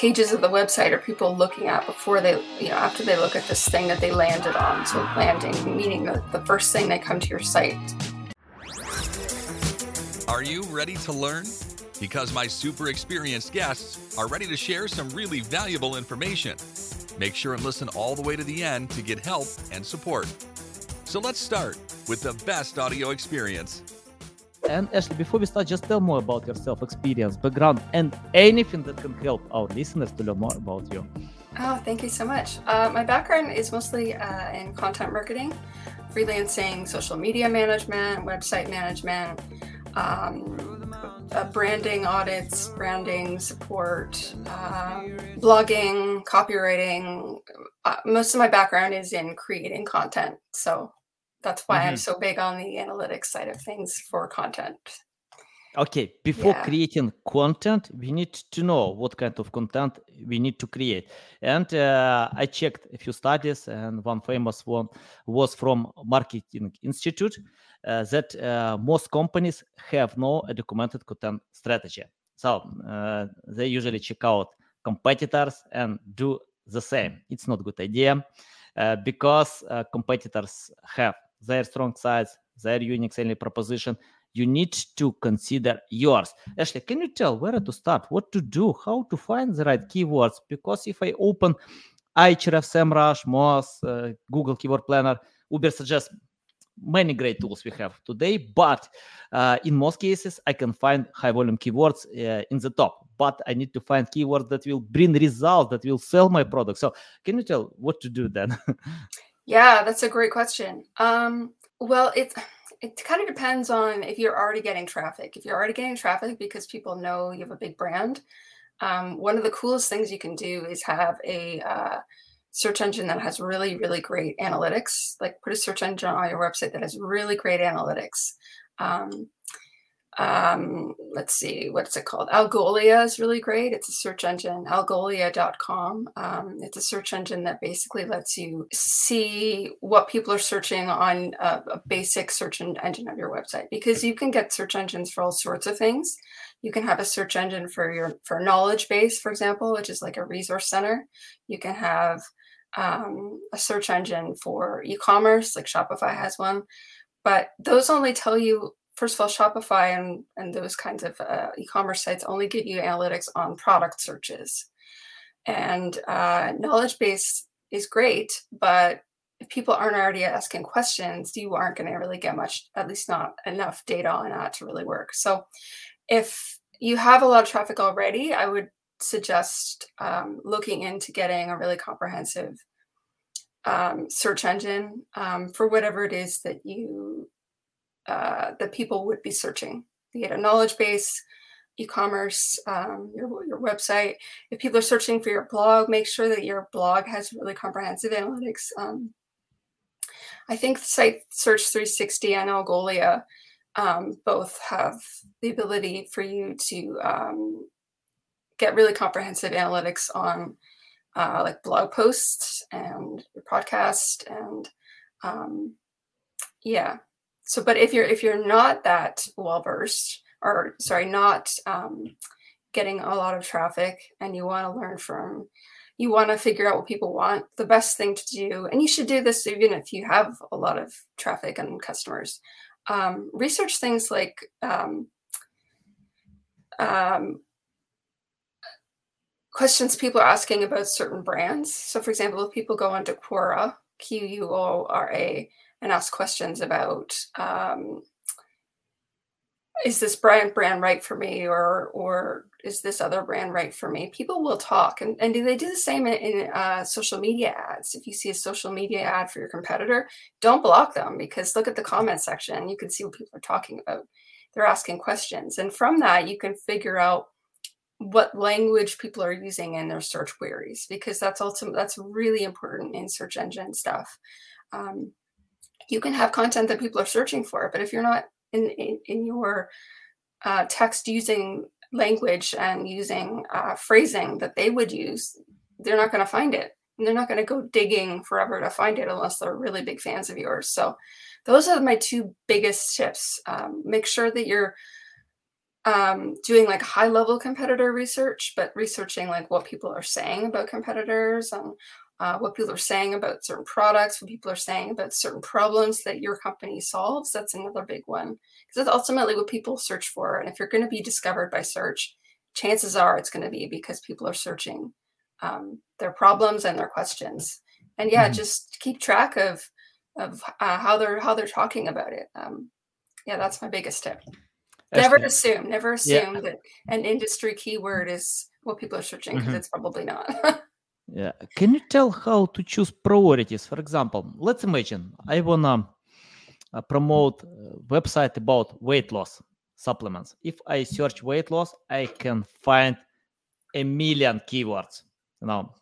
pages of the website are people looking at before they, you know, after they look at this thing that they landed on. So landing, meaning the, the first thing they come to your site. Are you ready to learn? Because my super experienced guests are ready to share some really valuable information. Make sure and listen all the way to the end to get help and support. So let's start with the best audio experience. And Ashley, before we start, just tell more about yourself, experience, background, and anything that can help our listeners to learn more about you. Oh, thank you so much. Uh, my background is mostly uh, in content marketing, freelancing, social media management, website management, um, uh, branding audits, branding support, um, blogging, copywriting. Uh, most of my background is in creating content. So that's why mm-hmm. I'm so big on the analytics side of things for content. Okay, before yeah. creating content, we need to know what kind of content we need to create. And uh, I checked a few studies, and one famous one was from Marketing Institute uh, that uh, most companies have no documented content strategy. So uh, they usually check out competitors and do the same. It's not a good idea uh, because uh, competitors have their strong sides, their unique selling proposition. You need to consider yours. Ashley, can you tell where to start, what to do, how to find the right keywords? Because if I open Ahrefs, SEMrush, Moz, uh, Google Keyword Planner, Uber suggests many great tools we have today, but uh, in most cases, I can find high volume keywords uh, in the top. But I need to find keywords that will bring results, that will sell my product. So, can you tell what to do then? Yeah, that's a great question. Um, well, it it kind of depends on if you're already getting traffic. If you're already getting traffic because people know you have a big brand, um, one of the coolest things you can do is have a uh, search engine that has really, really great analytics. Like put a search engine on your website that has really great analytics. Um, um, let's see, what's it called? Algolia is really great. It's a search engine, algolia.com. Um, it's a search engine that basically lets you see what people are searching on a, a basic search engine of your website because you can get search engines for all sorts of things. You can have a search engine for your for knowledge base, for example, which is like a resource center. You can have um, a search engine for e-commerce, like Shopify has one but those only tell you first of all, Shopify and, and those kinds of uh, e-commerce sites only give you analytics on product searches. And uh, knowledge base is great, but if people aren't already asking questions, you aren't going to really get much, at least not enough data on that to really work. So if you have a lot of traffic already, I would suggest um, looking into getting a really comprehensive um, search engine um, for whatever it is that you uh, that people would be searching. You get a knowledge base, e-commerce, um, your your website. If people are searching for your blog, make sure that your blog has really comprehensive analytics. Um, I think Site Search 360 and Algolia um, both have the ability for you to um, get really comprehensive analytics on uh, like blog posts and your podcast and um, yeah so but if you're if you're not that well versed or sorry not um, getting a lot of traffic and you want to learn from you want to figure out what people want the best thing to do and you should do this even if you have a lot of traffic and customers um, research things like um, um, questions people are asking about certain brands. So for example if people go onto quora q-u-o-r-a and ask questions about um, is this brand brand right for me or or is this other brand right for me? People will talk and, and do they do the same in, in uh, social media ads. If you see a social media ad for your competitor don't block them because look at the comment section. You can see what people are talking about. They're asking questions. And from that you can figure out what language people are using in their search queries because that's that's really important in search engine stuff. Um, you can have content that people are searching for, but if you're not in in, in your uh, text using language and using uh, phrasing that they would use, they're not going to find it. And they're not going to go digging forever to find it unless they're really big fans of yours. So, those are my two biggest tips. Um, make sure that you're um, doing like high level competitor research, but researching like what people are saying about competitors and uh, what people are saying about certain products, what people are saying about certain problems that your company solves. That's another big one because that's ultimately what people search for. And if you're going to be discovered by search, chances are it's going to be because people are searching um, their problems and their questions. And yeah, mm-hmm. just keep track of of uh, how they're how they're talking about it. Um, yeah, that's my biggest tip. Never assume, never assume yeah. that an industry keyword is what people are searching because mm-hmm. it's probably not. yeah. Can you tell how to choose priorities? For example, let's imagine I wanna uh, promote website about weight loss supplements. If I search weight loss, I can find a million keywords. You know,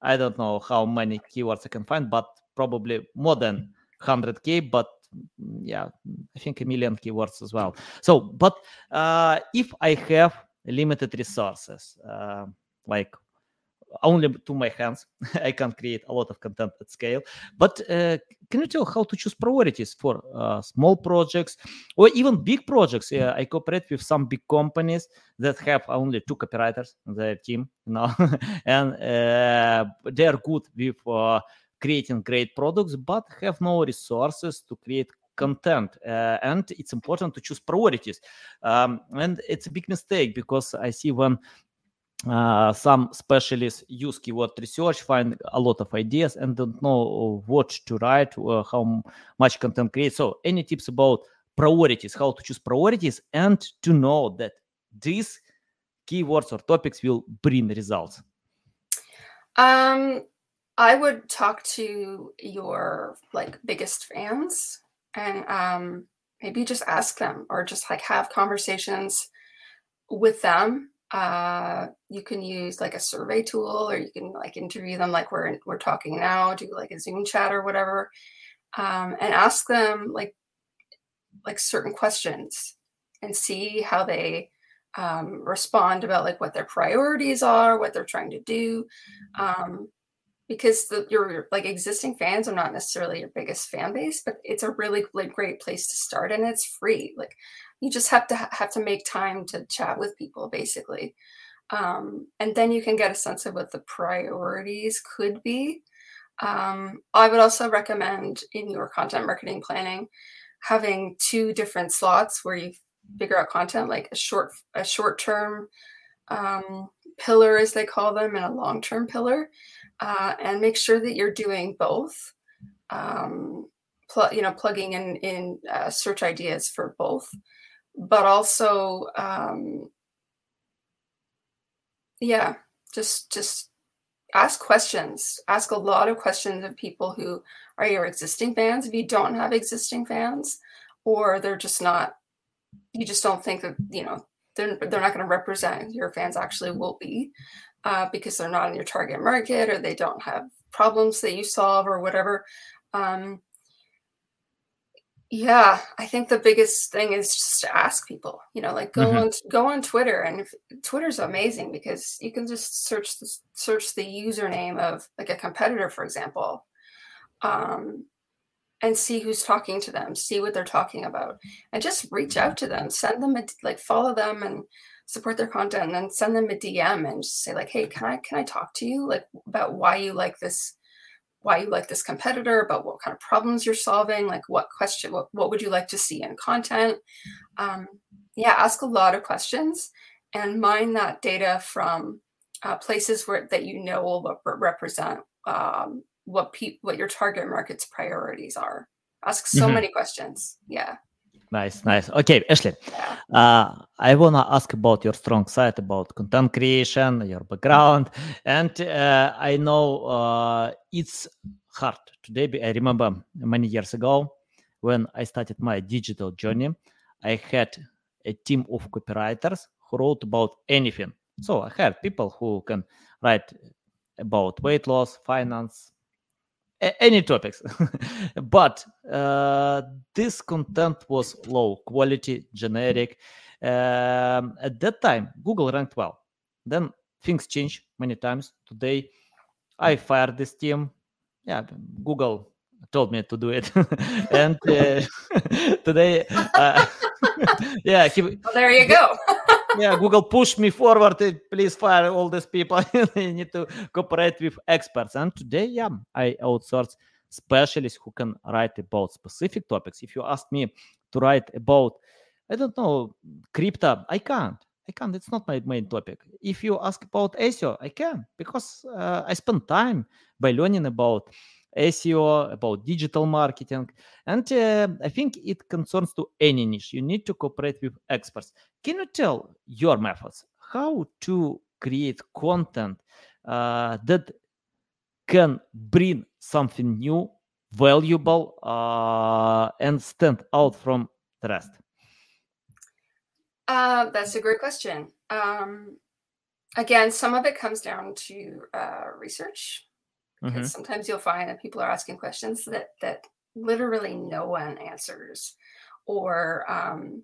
I don't know how many keywords I can find, but probably more than 100k. But yeah, I think a million keywords as well. So, but uh, if I have limited resources, uh, like only to my hands, I can create a lot of content at scale. But uh, can you tell how to choose priorities for uh, small projects or even big projects? I cooperate with some big companies that have only two copywriters in their team, you know, and uh, they are good with uh, creating great products but have no resources to create content uh, and it's important to choose priorities um, and it's a big mistake because i see when uh, some specialists use keyword research find a lot of ideas and don't know what to write uh, how much content create so any tips about priorities how to choose priorities and to know that these keywords or topics will bring results um I would talk to your like biggest fans and um, maybe just ask them or just like have conversations with them. Uh, you can use like a survey tool or you can like interview them like we're we're talking now, do like a Zoom chat or whatever, um, and ask them like like certain questions and see how they um, respond about like what their priorities are, what they're trying to do. Um, because the, your like existing fans are not necessarily your biggest fan base, but it's a really like, great place to start, and it's free. Like you just have to ha- have to make time to chat with people, basically, um, and then you can get a sense of what the priorities could be. Um, I would also recommend in your content marketing planning having two different slots where you figure out content, like a short a short term um, pillar, as they call them, and a long term pillar uh, and make sure that you're doing both. Um, pl- you know, plugging in in uh, search ideas for both, but also, um, yeah, just just ask questions. Ask a lot of questions of people who are your existing fans. If you don't have existing fans, or they're just not, you just don't think that you know they're they're not going to represent your fans actually will be uh, because they're not in your target market or they don't have problems that you solve or whatever. Um, yeah, I think the biggest thing is just to ask people. You know, like go mm-hmm. on go on Twitter, and if, Twitter's amazing because you can just search the, search the username of like a competitor, for example, um, and see who's talking to them, see what they're talking about, and just reach out to them, send them a, like follow them, and support their content and then send them a DM and just say like, hey, can I can I talk to you like about why you like this, why you like this competitor, about what kind of problems you're solving, like what question, what, what would you like to see in content? Um, yeah, ask a lot of questions and mine that data from uh, places where that you know will represent um, what pe- what your target market's priorities are. Ask so mm-hmm. many questions. Yeah. Nice, nice. Okay, Ashley, uh, I wanna ask about your strong side, about content creation, your background, and uh, I know uh, it's hard today. I remember many years ago when I started my digital journey, I had a team of copywriters who wrote about anything. So I had people who can write about weight loss, finance, any topics. But uh, this content was low quality generic. Um, at that time google ranked well. Then things changed many times. Today i fired this team. Yeah google told me to do it. And uh, today uh, yeah he, well, there you go yeah, Google push me forward. Please fire all these people. they need to cooperate with experts. And today, yeah, I outsource specialists who can write about specific topics. If you ask me to write about, I don't know, crypto, I can't. I can't. It's not my main topic. If you ask about SEO, I can because uh, I spend time by learning about SEO, about digital marketing. And uh, I think it concerns to any niche. You need to cooperate with experts. Can you tell your methods how to create content uh, that can bring something new, valuable, uh, and stand out from the rest? Uh, that's a great question. Um, again, some of it comes down to uh, research because mm-hmm. sometimes you'll find that people are asking questions that that literally no one answers or um,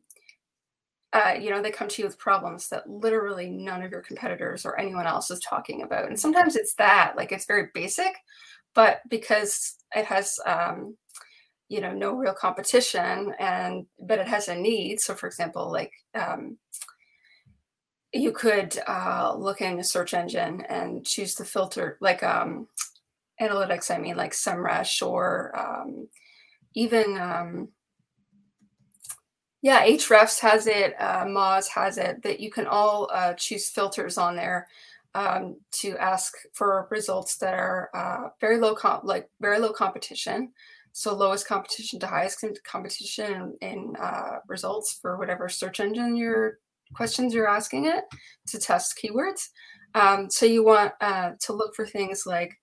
uh, you know they come to you with problems that literally none of your competitors or anyone else is talking about and sometimes it's that like it's very basic but because it has um, you know no real competition and but it has a need so for example like um, you could uh, look in a search engine and choose the filter like um, analytics, I mean like SEMrush or um, even, um, yeah, Ahrefs has it, uh, Moz has it, that you can all uh, choose filters on there um, to ask for results that are uh, very low, comp- like very low competition. So lowest competition to highest competition in uh, results for whatever search engine your questions you're asking it to test keywords. Um, so you want uh, to look for things like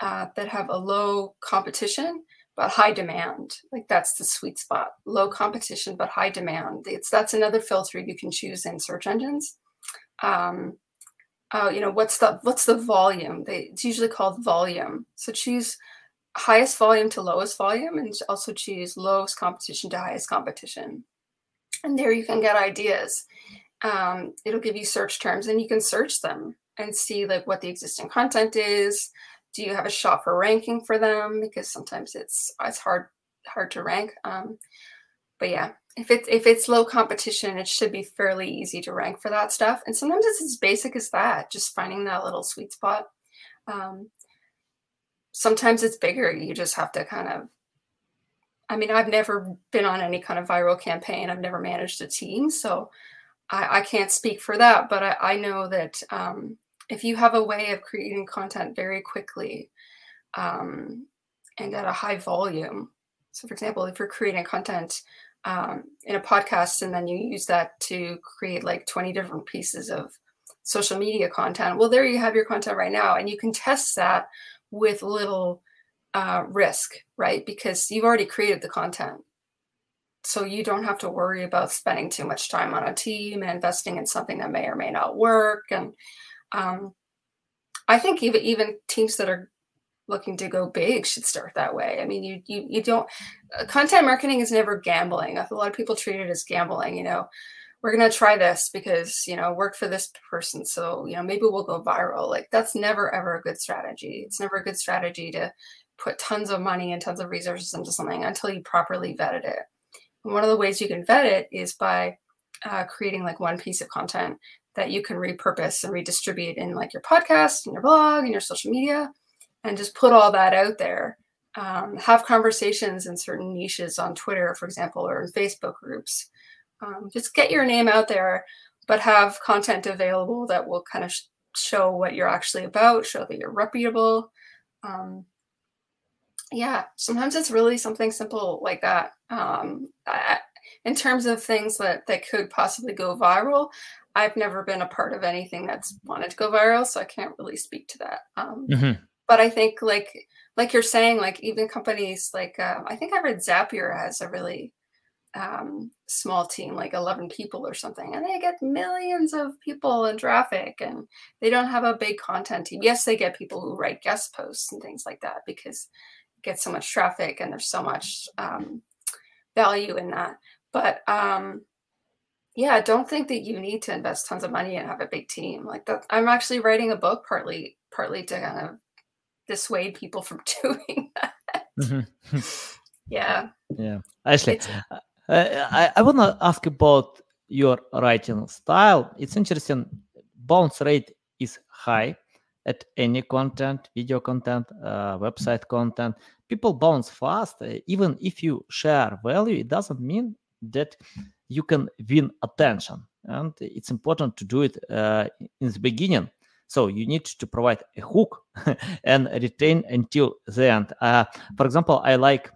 uh, that have a low competition but high demand. Like that's the sweet spot. Low competition but high demand. It's that's another filter you can choose in search engines. Um, uh, you know what's the what's the volume? They, it's usually called volume. So choose highest volume to lowest volume, and also choose lowest competition to highest competition. And there you can get ideas. Um, it'll give you search terms, and you can search them and see like what the existing content is do you have a shot for ranking for them? Because sometimes it's it's hard hard to rank um, but yeah if it's if it's low competition it should be fairly easy to rank for that stuff. And sometimes it's as basic as that just finding that little sweet spot. Um, sometimes it's bigger. You just have to kind of i mean i've never been on any kind of viral campaign. I've never managed a team so i, I can't speak for that but i, I know that um, if you have a way of creating content very quickly um, and at a high volume, so for example, if you're creating content um, in a podcast and then you use that to create like 20 different pieces of social media content, well, there you have your content right now, and you can test that with little uh, risk, right? Because you've already created the content. So you don't have to worry about spending too much time on a team and investing in something that may or may not work. And um, I think even even teams that are looking to go big should start that way. I mean, you you you don't uh, content marketing is never gambling. A lot of people treat it as gambling. You know, we're gonna try this because you know work for this person, so you know maybe we'll go viral. Like that's never ever a good strategy. It's never a good strategy to put tons of money and tons of resources into something until you properly vetted it. And one of the ways you can vet it is by uh, creating like one piece of content that you can repurpose and redistribute in like your podcast and your blog and your social media and just put all that out there. Um, have conversations in certain niches on twitter for example or in facebook groups. Um, just get your name out there but have content available that will kind of sh- show what you're actually about show that you're reputable. Um, yeah sometimes it's really something simple like that. Um, I, in terms of things that that could possibly go viral I've never been a part of anything that's wanted to go viral, so I can't really speak to that. Um, mm-hmm. But I think, like like you're saying, like even companies like uh, I think I read Zapier has a really um, small team, like 11 people or something, and they get millions of people in traffic, and they don't have a big content team. Yes, they get people who write guest posts and things like that because it gets so much traffic and there's so much um, value in that. But um, yeah, don't think that you need to invest tons of money and have a big team. Like that I'm actually writing a book partly partly to kind of dissuade people from doing that. Mm-hmm. yeah. Yeah. Actually, uh, I, I want to ask about your writing style, it's interesting. Bounce rate is high at any content, video content, uh, website content. People bounce fast. Uh, even if you share value, it doesn't mean that you can win attention. And it's important to do it uh, in the beginning. So you need to provide a hook and retain until the end. Uh, for example, I like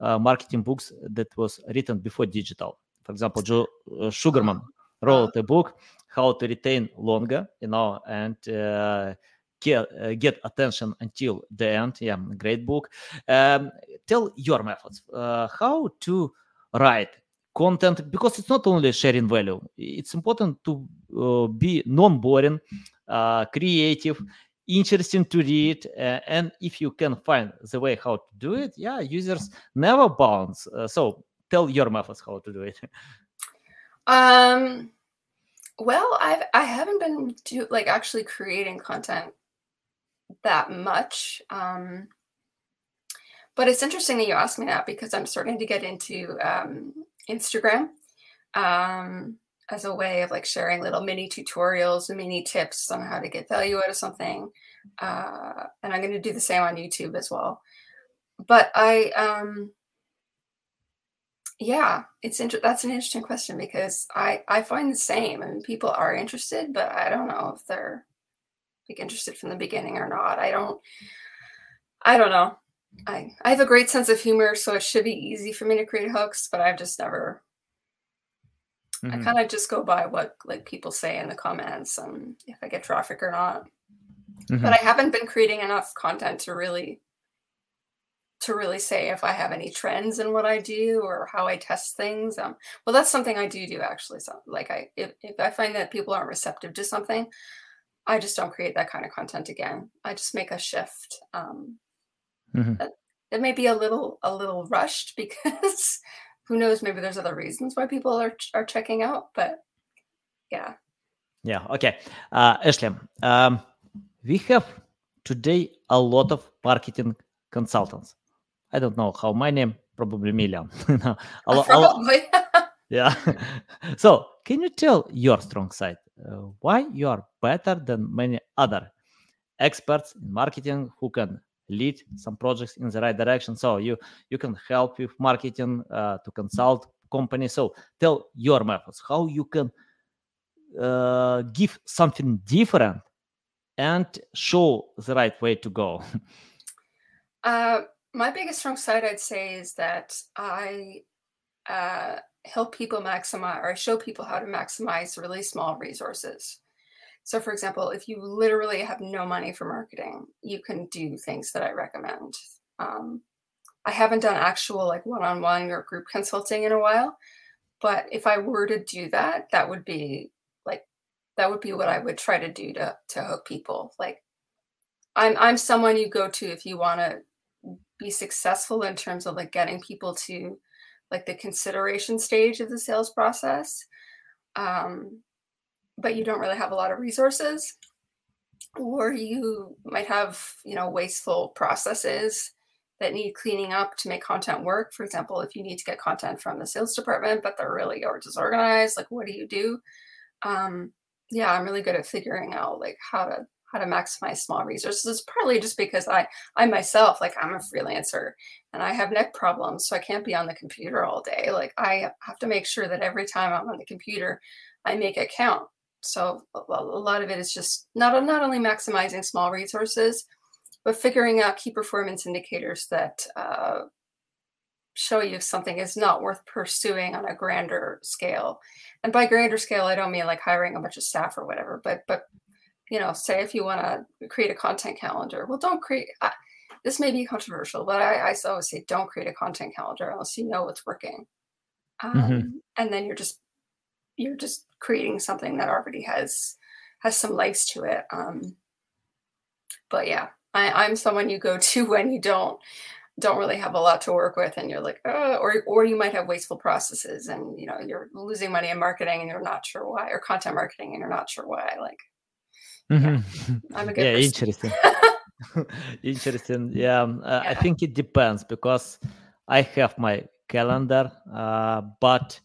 uh, marketing books that was written before digital. For example, Joe uh, Sugarman wrote a book how to retain longer, you know, and uh, get uh, get attention until the end. Yeah, great book. Um, tell your methods. How to write content because it's not only sharing value. It's important to uh, be non-boring, uh, creative, interesting to read, uh, and if you can find the way how to do it, yeah, users never bounce. so tell your methods how to do it. Um. Well, I've I haven't been do like actually creating content that much. Um, but it's interesting that you asked me that because I'm starting to get into um, Instagram um, as a way of like sharing little mini tutorials and mini tips on how to get value out of something. Uh, and I'm going to do the same on YouTube as well. But I, um, yeah, it's inter- that's an interesting question because I I find the same. I mean, people are interested, but I don't know if they're like interested from the beginning or not. I don't I don't know. I I have a great sense of humor, so it should be easy for me to create hooks, but I've just never mm-hmm. I kind of just go by what like people say in the comments and if I get traffic or not. Mm-hmm. But I haven't been creating enough content to really to really say if I have any trends in what I do or how I test things. Um, well, that's something I do do actually. So, like, I if, if I find that people aren't receptive to something, I just don't create that kind of content again. I just make a shift. Um, mm-hmm. it, may be a little a little rushed because who knows? Maybe there's other reasons why people are are checking out. But yeah. Yeah. Okay. Uh, Ashley, um, we have today a lot of marketing consultants. I don't know how many, probably million. a, probably. yeah. so, can you tell your strong side? Uh, why you are better than many other experts in marketing who can lead some projects in the right direction. So you you can help with marketing uh, to consult companies so tell your methods how you can uh, give something different and show the right way to go. Uh, my biggest strong side i'd say is that i uh, help people maximize or show people how to maximize really small resources. So, for example, if you literally have no money for marketing, you can do things that I recommend. Um, I haven't done actual like one on one or group consulting in a while, but if I were to do that, that would be like, that would be what I would try to do to, to hook people. Like, I'm, I'm someone you go to if you want to be successful in terms of like getting people to like the consideration stage of the sales process, um, but you don't really have a lot of resources, or you might have you know wasteful processes that need cleaning up to make content work. For example, if you need to get content from the sales department, but they're really or disorganized, like what do you do? Um, yeah, I'm really good at figuring out like how to how to maximize small resources partly just because i i myself like i'm a freelancer and i have neck problems so i can't be on the computer all day like i have to make sure that every time i'm on the computer i make it count so a lot of it is just not not only maximizing small resources but figuring out key performance indicators that uh, show you if something is not worth pursuing on a grander scale and by grander scale i don't mean like hiring a bunch of staff or whatever but but you know, say if you want to create a content calendar, well, don't create. Uh, this may be controversial, but I, I always say don't create a content calendar unless you know what's working, um, mm-hmm. and then you're just you're just creating something that already has has some legs to it. Um, but yeah, I, I'm someone you go to when you don't don't really have a lot to work with and you're like oh, or or you might have wasteful processes and you know you're losing money in marketing and you're not sure why or content marketing and you're not sure why like Mm-hmm. I'm a good yeah, interesting. interesting. Yeah, um, uh, yeah, I think it depends because I have my calendar, uh, but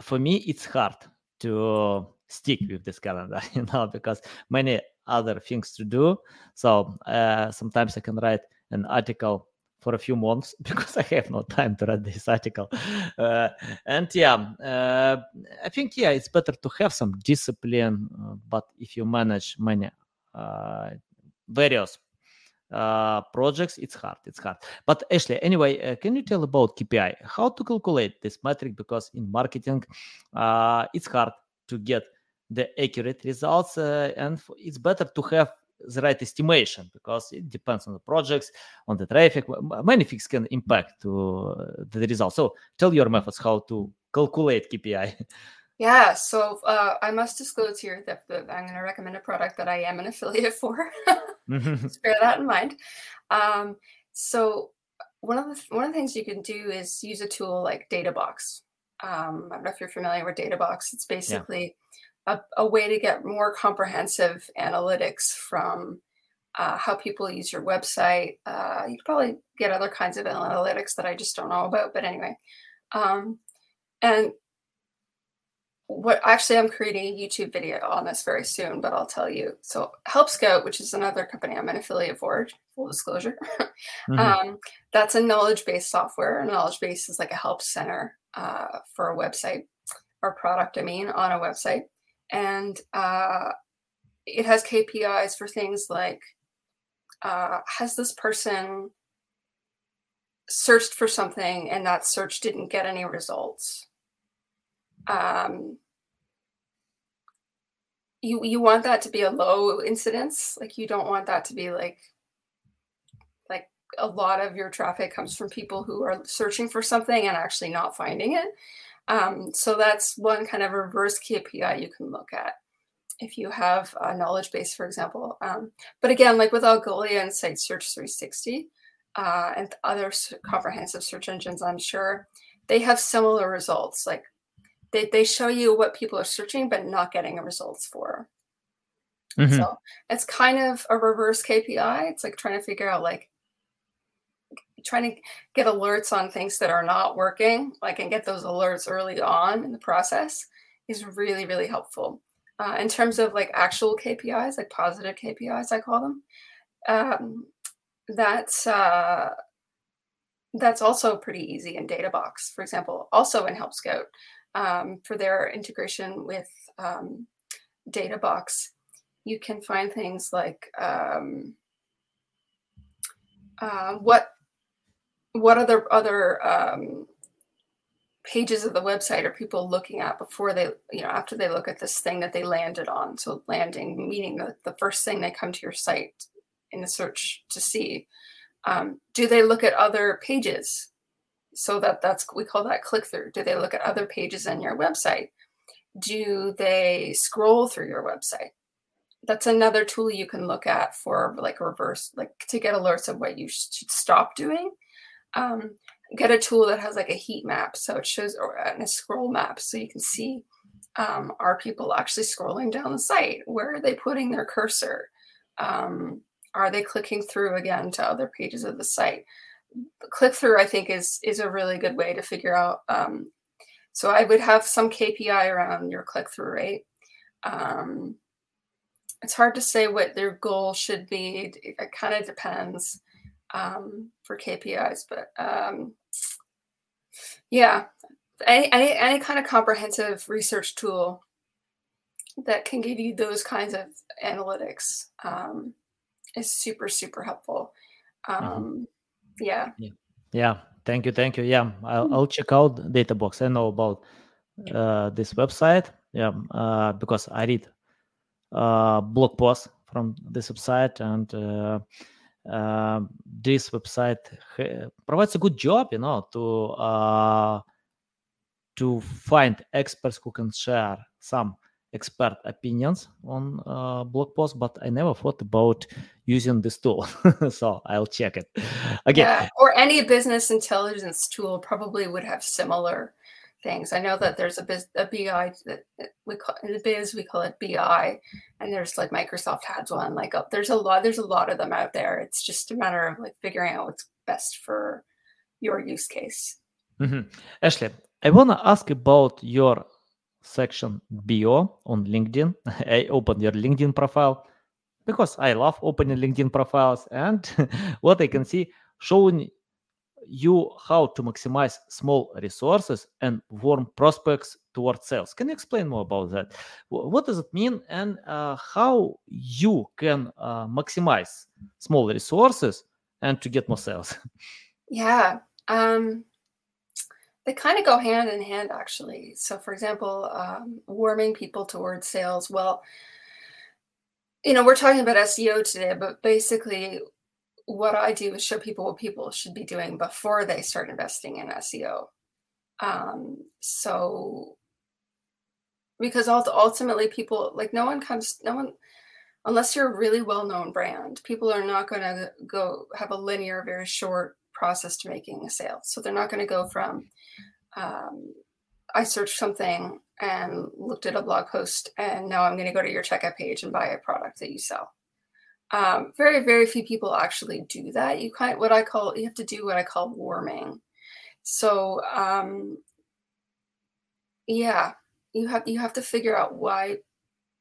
for me it's hard to stick with this calendar, you know, because many other things to do. So uh, sometimes I can write an article for a few months because I have no time to write this article. Uh, and yeah, uh, I think yeah, it's better to have some discipline. Uh, but if you manage many uh, various uh, projects, it's hard. It's hard. But Ashley, anyway, uh, can you tell about KPI? How to calculate this metric? Because in marketing, uh, it's hard to get the accurate results, and it's better to have the right estimation because it depends on the projects, on the traffic. Many things can impact to uh, the result. So tell your methods how to calculate KPI. Yeah, so uh, I must disclose here that, that I'm going to recommend a product that I am an affiliate for. mm-hmm. bear that in mind. Um, so one of the one of the things you can do is use a tool like DataBox. Um, I don't know if you're familiar with DataBox. It's basically a, a way to get more comprehensive analytics from uh, how people use your website. Uh, you could probably get other kinds of analytics that I just don't know about, but anyway. Um, and what actually, I'm creating a YouTube video on this very soon, but I'll tell you. So, Help Scout, which is another company I'm an affiliate for, full disclosure, mm-hmm. um, that's a knowledge based software. A knowledge base is like a help center uh, for a website or product, I mean, on a website and uh, it has KPIs for things like uh, has this person searched for something and that search didn't get any results? Um, you you want that to be a low incidence, like you don't want that to be like like a lot of your traffic comes from people who are searching for something and actually not finding it. Um, so that's one kind of reverse KPI you can look at if you have a knowledge base, for example. Um, but again, like with Algolia and Site Search 360 uh, and other comprehensive search engines, I'm sure they have similar results. Like they, they show you what people are searching, but not getting results for. Mm-hmm. So it's kind of a reverse KPI. It's like trying to figure out like trying to get alerts on things that are not working, like and get those alerts early on in the process is really, really helpful. Uh, in terms of like actual KPIs, like positive KPIs, I call them, um, that's uh, that's also pretty easy in DataBox, for example, also in Help Scout um, for their integration with um, DataBox. You can find things like um, uh, what what other other um, pages of the website are people looking at before they you know after they look at this thing that they landed on? So landing meaning the, the first thing they come to your site in the search to see. Um, do they look at other pages so that that's we call that click through do they look at other pages on your website? Do they scroll through your website? That's another tool you can look at for like reverse like to get alerts of what you should stop doing. Um, get a tool that has like a heat map so it shows or a scroll map so you can see um, are people actually scrolling down the site? Where are they putting their cursor? Um, are they clicking through again to other pages of the site click through i think is is a really good way to figure out um, so i would have some kpi around your click through rate um, it's hard to say what their goal should be it, it kind of depends um, for KPIs. But um, yeah, any, any, any kind of comprehensive research tool that can give you those kinds of analytics um, is super super helpful. Mm-hmm. Um, yeah. yeah. Yeah. Thank you. Thank you. Yeah. I'll, hmm. I'll check out DataBox. I know about uh, this website. Yeah. Uh, because I read uh, blog posts from this website and uh, uh, this website provides a good job, you know, to uh, to find experts who can share some expert opinions on uh, blog posts, but I never thought about using this tool. so I'll check it again. Yeah, or any business intelligence tool probably would have similar things. I know that there's a, biz, a BI that we call in the biz we call it BI, and there's like Microsoft has one. Like uh, there's a lot there's a lot of them out there. It's just a matter of like figuring out what's best for your use case. Mm-hmm. Ashley, I wanna ask about your section bio on LinkedIn. I open your LinkedIn profile because I love opening LinkedIn profiles. And what I can see showing you how to maximize small resources and warm prospects towards sales. Can you explain more about that? What does it mean and uh, how you can uh, maximize small resources and to get more sales? Yeah. Um, they kind of go hand in hand, actually. So, for example, um, warming people towards sales. Well, you know, we're talking about SEO today, but basically, what I do is show people what people should be doing before they start investing in SEO. Um, so, because ultimately, people like no one comes, no one, unless you're a really well known brand, people are not going to go have a linear, very short process to making a sale. So they're not going to go from um, I searched something and looked at a blog post, and now I'm going to go to your checkout page and buy a product that you sell. Um, very, very few people actually do that. You kind what I call you have to do what I call warming. So um, yeah, you have you have to figure out why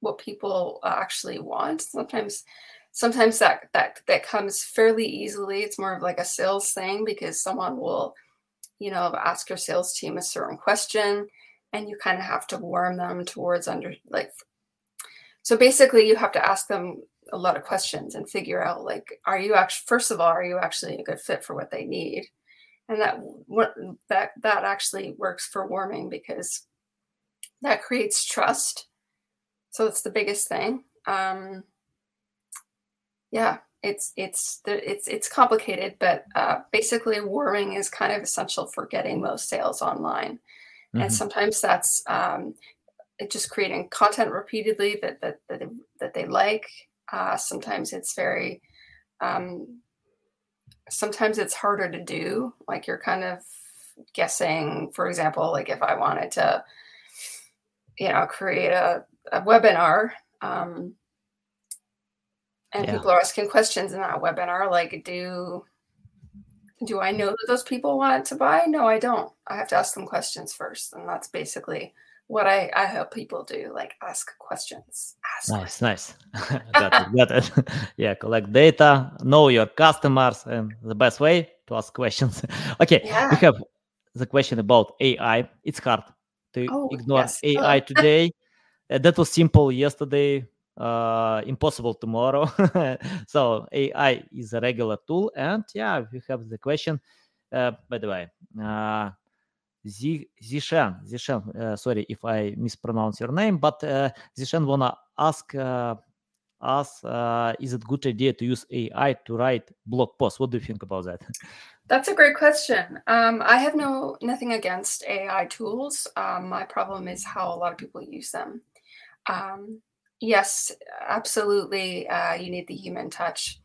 what people actually want. Sometimes sometimes that that that comes fairly easily. It's more of like a sales thing because someone will you know, ask your sales team a certain question and you kind of have to warm them towards under like so basically you have to ask them a lot of questions and figure out like are you actually first of all are you actually a good fit for what they need? And that that that actually works for warming because that creates trust. So it's the biggest thing. Um yeah it's it's it's it's complicated, but uh, basically, warming is kind of essential for getting most sales online, mm-hmm. and sometimes that's um, just creating content repeatedly that that that they, that they like. Uh, sometimes it's very um, sometimes it's harder to do. Like you're kind of guessing. For example, like if I wanted to, you know, create a, a webinar. Um, and yeah. people are asking questions in that webinar like do do i know that those people want to buy? No i don't. I have to ask them questions first and that's basically what i i help people do like ask questions ask nice questions. nice. Got it got it. Yeah collect data know your customers and the best way to ask questions. Okay yeah. we have the question about ai it's hard to oh, ignore yes. ai today. Uh, that was simple yesterday uh, impossible tomorrow. so AI is a regular tool, and yeah, we have the question. Uh, by the way, uh, Zishan, Zishan, uh, sorry if I mispronounce your name, but uh, Zishan wanna ask uh, us: uh, Is it good idea to use AI to write blog posts? What do you think about that? That's a great question. Um, I have no nothing against AI tools. Um, my problem is how a lot of people use them. Um, Yes, absolutely. Uh, you need the human touch,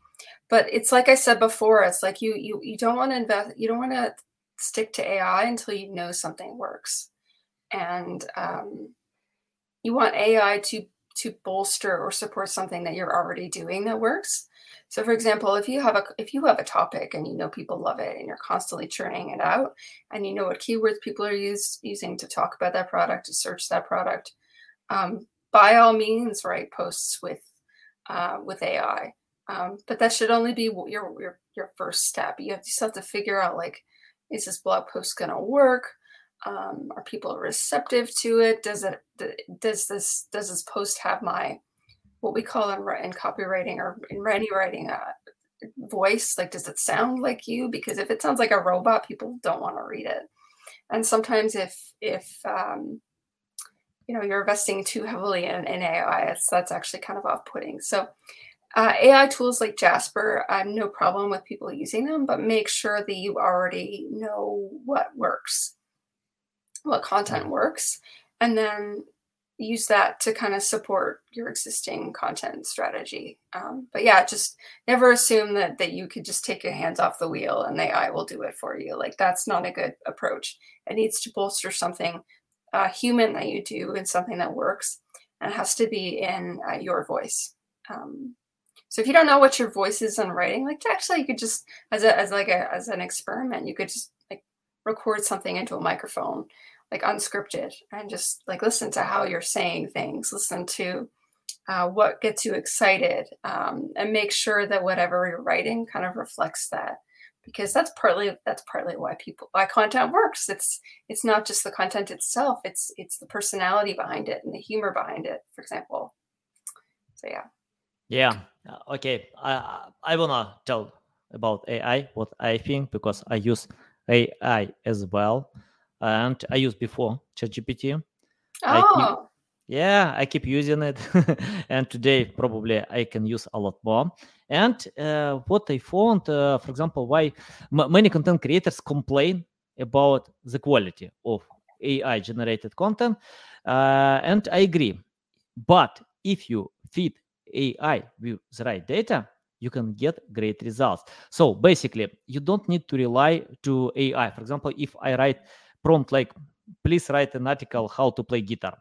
but it's like I said before. It's like you you you don't want to invest. You don't want to stick to AI until you know something works, and um, you want AI to to bolster or support something that you're already doing that works. So, for example, if you have a if you have a topic and you know people love it and you're constantly churning it out, and you know what keywords people are use, using to talk about that product, to search that product, um, by all means write posts with uh, with AI. Um, but that should only be your, your your first step. You have, you have to figure out like, is this blog post going to work? Um, are people receptive to it? Does it does this does this post have my what we call in, in copywriting or in any writing a uh, voice? Like, does it sound like you? Because if it sounds like a robot, people don't want to read it. And sometimes if if um, you know you're investing too heavily in, in AI. It's, that's actually kind of off-putting. So uh, AI tools like Jasper, I have no problem with people using them, but make sure that you already know what works, what content works, and then use that to kind of support your existing content strategy. Um, but yeah, just never assume that that you could just take your hands off the wheel and the AI will do it for you. Like that's not a good approach. It needs to bolster something uh, human that you do and something that works and it has to be in uh, your voice um, so if you don't know what your voice is on writing like actually you could just as a as like a as an experiment you could just like record something into a microphone like unscripted and just like listen to how you're saying things, listen to uh, what gets you excited, um, and make sure that whatever you're writing kind of reflects that. Because that's partly that's partly why people why content works. It's it's not just the content itself. It's it's the personality behind it and the humor behind it. For example. So yeah. Yeah. Uh, okay. I I wanna tell about AI what I think because I use AI as well, and I used before ChatGPT. Oh. yeah, I keep using it, and today probably I can use a lot more. And uh, what I found, uh, for example, why m- many content creators complain about the quality of AI generated content, uh, and I agree. But if you feed AI with the right data, you can get great results. So basically, you don't need to rely to AI. For example, if I write prompt like, please write an article how to play guitar,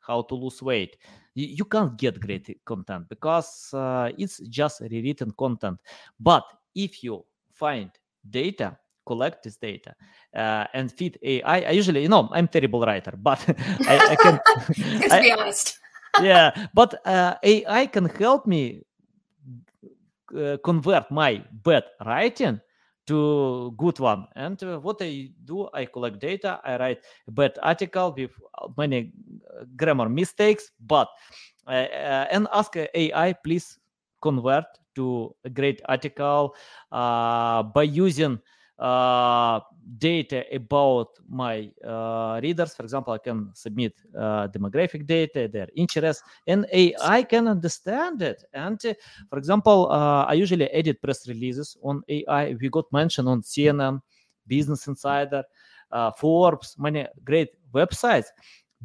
how to lose weight, you, can't get great content because uh, it's just rewritten content. But if you find data collect this data uh, and feed AI. I usually, you know, I'm terrible writer, but I, I can. Let's be honest. yeah, but uh, AI can help me uh, convert my bad writing to good one. And uh, what i do i collect data i write a bad article with many uh, grammar mistakes but uh, uh, and ask ai please convert to a great article uh, by using uh, data about my uh, readers. For example, I can submit uh, demographic data, their interests, and AI can understand it. And uh, for example, uh, I usually edit press releases on AI. We got mentioned on CNN, Business Insider, uh, Forbes, many great websites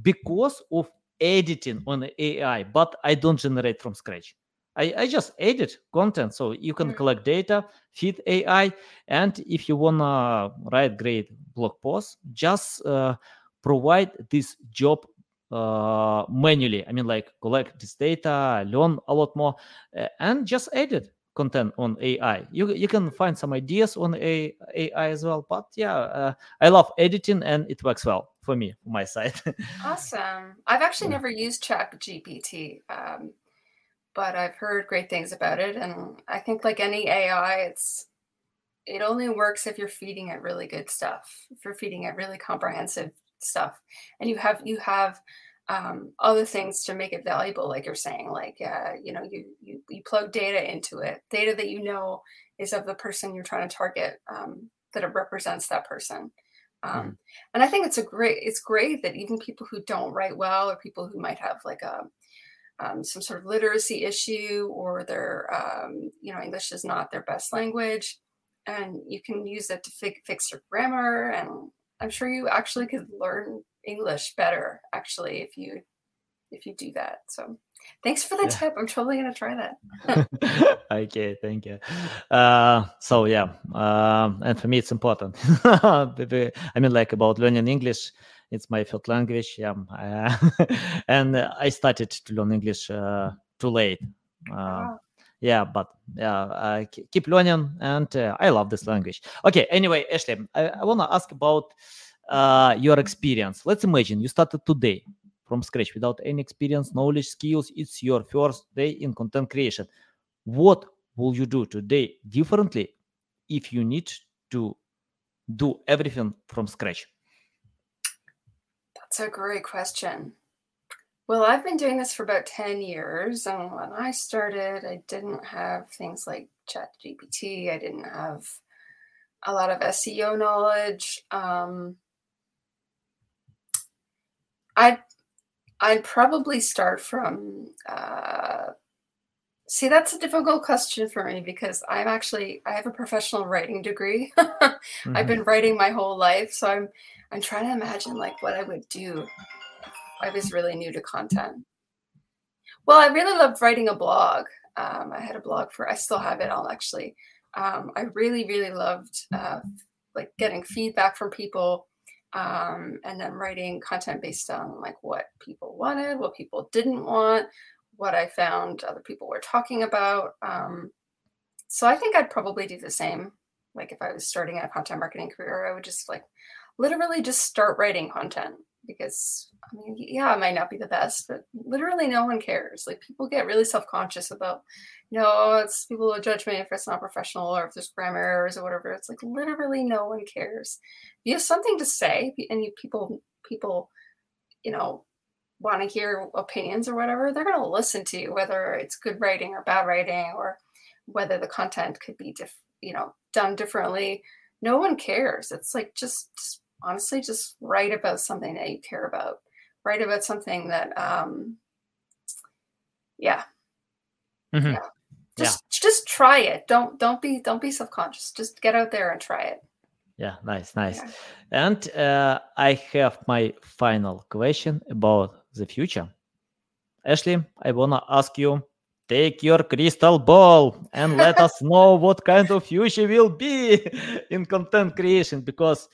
because of editing on AI, but I don't generate from scratch. I, I just edit content so you can mm. collect data, feed AI, and if you wanna write great blog posts, just uh, provide this job uh, manually. I mean, like collect this data, learn a lot more, uh, and just edit content on AI. You you can find some ideas on AI as well. But yeah, uh, I love editing and it works well for me, for my side. awesome. I've actually never used Chat GPT. Um, but I've heard great things about it. And I think like any AI, it's it only works if you're feeding it really good stuff. If you're feeding it really comprehensive stuff, and you have you have um, other things to make it valuable, like you're saying, like uh, you know, you, you you plug data into it, data that you know is of the person you're trying to target, um, that it represents that person. Um, mm. And I think it's a great it's great that even people who don't write well or people who might have like a um, some sort of literacy issue or their um, you know english is not their best language and you can use it to fi- fix your grammar and i'm sure you actually could learn english better actually if you if you do that so. Thanks for the yeah. tip i'm totally going to try that. Okay thank you. Uh, so yeah um, and for me it's important. I mean like about learning english it's my third language. Yeah, uh, and I started to learn English uh, too late. Uh, yeah, but yeah, I keep learning, and uh, I love this language. Okay. Anyway, Ashley, I, I want to ask about uh, your experience. Let's imagine you started today from scratch without any experience, knowledge, skills. It's your first day in content creation. What will you do today differently if you need to do everything from scratch? That's a great question. Well, I've been doing this for about 10 years. And when I started, I didn't have things like ChatGPT. I didn't have a lot of SEO knowledge. Um, I'd, I'd probably start from, uh, see, that's a difficult question for me because I'm actually, I have a professional writing degree. mm-hmm. I've been writing my whole life. So I'm, I'm trying to imagine like what I would do if I was really new to content. Well, I really loved writing a blog. Um, I had a blog for, I still have it all actually. Um, I really, really loved uh, like getting feedback from people um, and then writing content based on like what people wanted, what people didn't want, what I found other people were talking about. Um, so I think I'd probably do the same. Like if I was starting a content marketing career, I would just like literally just start writing content because I mean, yeah, it might not be the best, but literally no one cares. Like people get really self-conscious about, you know, it's people will judge me if it's not professional or if there's grammar errors or whatever. It's like literally no one cares. If you have something to say and you people people, you know, want to hear opinions or whatever, they're going to listen to you, whether it's good writing or bad writing, or whether the content could be, diff- you know, done differently. No one cares. It's like just, just honestly, just write about something that you care about. Write about something that, um, yeah, Mm-hmm. yeah. Just, just try it. Don't, don't be, don't be self-conscious. Just get out there and try it. Yeah, nice, nice. Yeah. And uh, I have my final question about the future. Ashley, I wanna ask you, take your crystal ball and let us know what kind of future will be in content creation because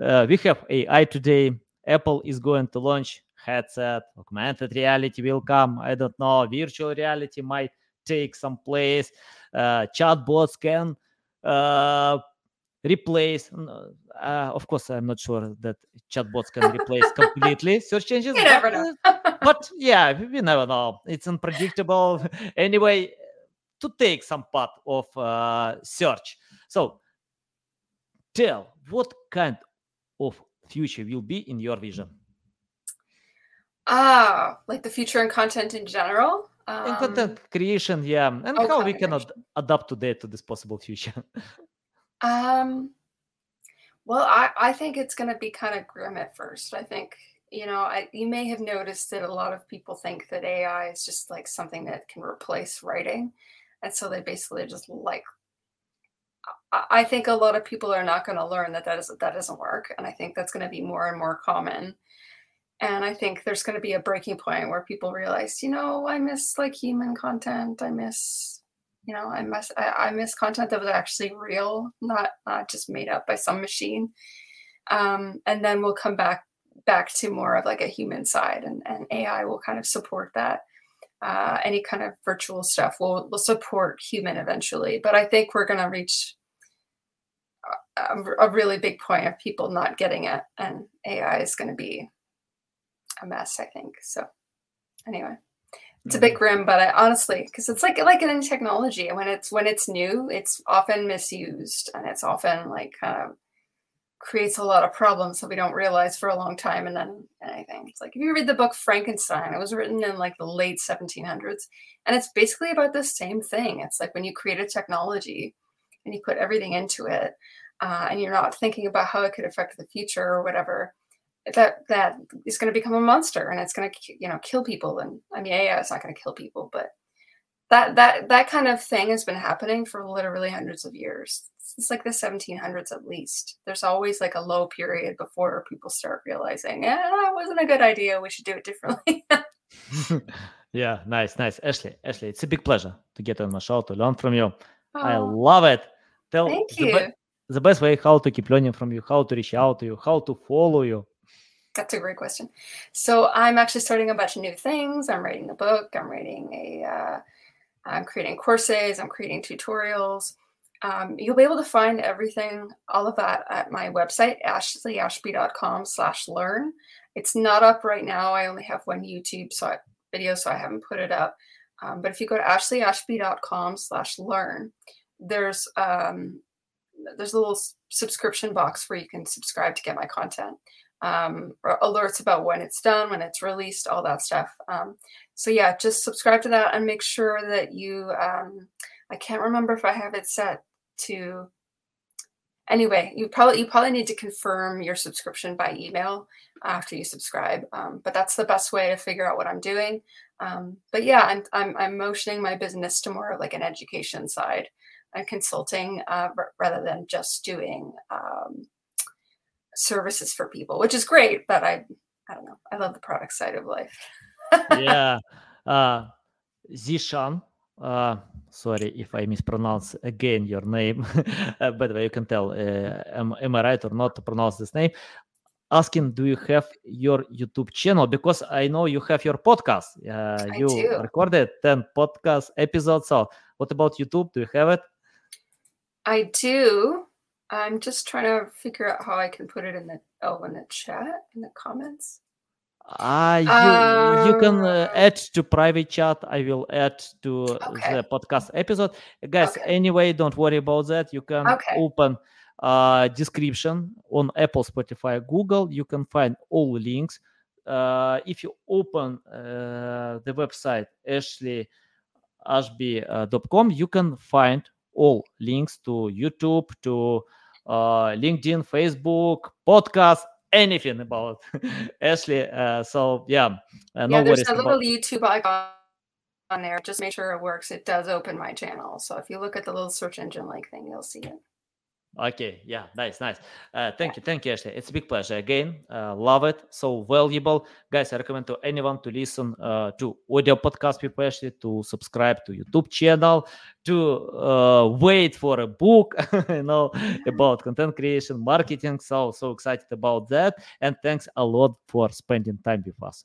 uh, we have AI today. Apple is going to launch headset, augmented reality will come. I don't know, virtual reality might take some place. Uh, chatbots can uh, replace uh, of course i'm not sure that chatbots can replace completely search engines You never but, know. uh, but yeah we never know. It's unpredictable. Anyway to take some part of uh, search. So tell what kind of future will be in your vision? Ah, like the future and content in general. Um, in content creation yeah and oh, how we content can ad- adapt today to this possible future Um, well, I, I think it's going to be kind of grim at first. I think, you know, I, you may have noticed that a lot of people think that AI is just like something that can replace writing. And so they basically just like, I, I think a lot of people are not going to learn that that, is, that doesn't work. And I think that's going to be more and more common. And I think there's going to be a breaking point where people realize, you know, I miss like human content. I miss you know i miss I, I, miss content that was actually real not not just made up by some machine. Um, and then we'll come back back to more of like a human side and, and ai will kind of support that. Uh, any kind of virtual stuff will will support human eventually but i think we're going to reach a, a really big point of people not getting it and ai is going to be a mess i think so anyway it's a bit grim but i honestly because it's like like in technology when it's when it's new it's often misused and it's often like kind of creates a lot of problems that we don't realize for a long time. And then anything it's like if you read the book frankenstein it was written in like the late 1700s and it's basically about the same thing. It's like when you create a technology and you put everything into it uh, and you're not thinking about how it could affect the future or whatever that that is going to become a monster and it's going to you know kill people. And i mean yeah it's not going to kill people but that that that kind of thing has been happening for literally hundreds of years. It's like the 1700s at least. There's always like a low period before people start realizing yeah that wasn't a good idea. We should do it differently. Yeah nice nice. Ashley ashley it's a big pleasure to get on my show to learn from you. Oh, i love it. Tell thank the, you. be- the best way how to keep learning from you how to reach out to you how to follow you that's a great question. So I'm actually starting a bunch of new things. I'm writing a book. I'm writing a. Uh, I'm creating courses. I'm creating tutorials. Um, you'll be able to find everything, all of that, at my website, ashleyashbee.com/learn. It's not up right now. I only have one YouTube so I, video, so I haven't put it up. Um, but if you go to ashleyashbee.com/learn, there's um, there's a little subscription box where you can subscribe to get my content um, alerts about when it's done, when it's released, all that stuff. Um, so yeah, just subscribe to that and make sure that you. Um, I can't remember if I have it set to. Anyway, you probably you probably need to confirm your subscription by email after you subscribe. Um, but that's the best way to figure out what I'm doing. Um, but yeah, I'm, I'm I'm motioning my business to more like an education side and consulting uh, r- rather than just doing um, services for people, which is great. But I, I don't know. I love the product side of life. yeah, uh, Zishan. Uh, sorry if I mispronounce again your name. uh, by the way, you can tell. Uh, am, am I right or not to pronounce this name? Asking, do you have your YouTube channel? Because I know you have your podcast. Uh, you do. recorded ten podcast episodes. So, what about YouTube? Do you have it? I do. I'm just trying to figure out how I can put it in the oh in the chat in the comments. Uh, you, you can uh, add to private chat. I will add to Okay. the podcast episode. Guys, Okay. anyway, don't worry about that. You can Okay. open uh, description on Apple, Spotify, Google. You can find all links. Uh, if you open uh, the website ashleyashbee.com, you can find all links to YouTube, to uh, LinkedIn, Facebook, podcast, anything about Ashley. Uh, so yeah, uh, no yeah, there's a about. little YouTube icon on there. Just make sure it works. It does open my channel. So if you look at the little search engine like thing, you'll see it. Okay, yeah, nice, nice. Uh, thank you, thank you, Ashley. It's a big pleasure again. Uh, love it, so valuable, guys. I recommend to anyone to listen uh, to audio podcast with Ashley, to subscribe to YouTube channel, to uh, wait for a book, you know, about content creation, marketing. So so excited about that, and thanks a lot for spending time with us.